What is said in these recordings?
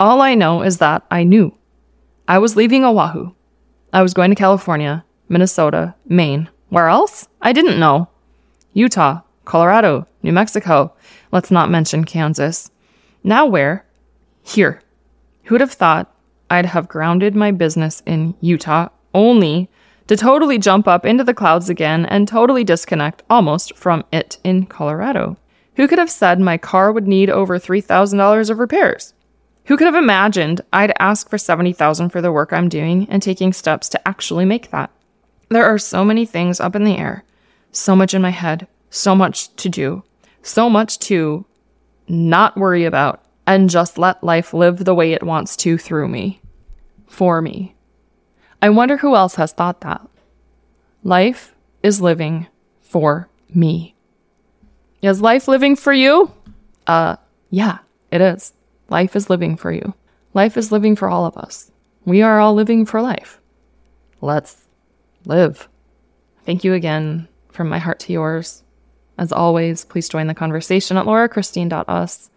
All I know is that I knew. I was leaving Oahu. I was going to California, Minnesota, Maine. Where else? I didn't know. Utah, Colorado, New Mexico. Let's not mention Kansas. Now where? Here. Who'd have thought I'd have grounded my business in Utah only to totally jump up into the clouds again and totally disconnect almost from it in Colorado? Who could have said my car would need over $3,000 of repairs? Who could have imagined I'd ask for 70,000 for the work I'm doing and taking steps to actually make that? There are so many things up in the air, so much in my head, so much to do, so much to not worry about and just let life live the way it wants to through me, for me. I wonder who else has thought that. Life is living for me. Is life living for you? Uh, yeah, it is. Life is living for you. Life is living for all of us. We are all living for life. Let's live. Thank you again from my heart to yours. As always, please join the conversation at laurachristine.us.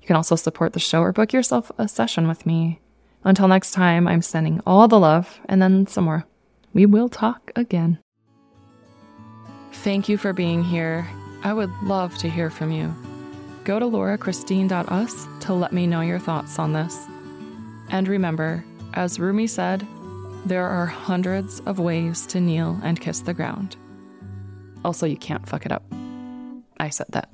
You can also support the show or book yourself a session with me. Until next time, I'm sending all the love and then some more. We will talk again. Thank you for being here. I would love to hear from you go to laurachristine.us to let me know your thoughts on this. And remember, as Rumi said, there are hundreds of ways to kneel and kiss the ground. Also, you can't fuck it up. I said that.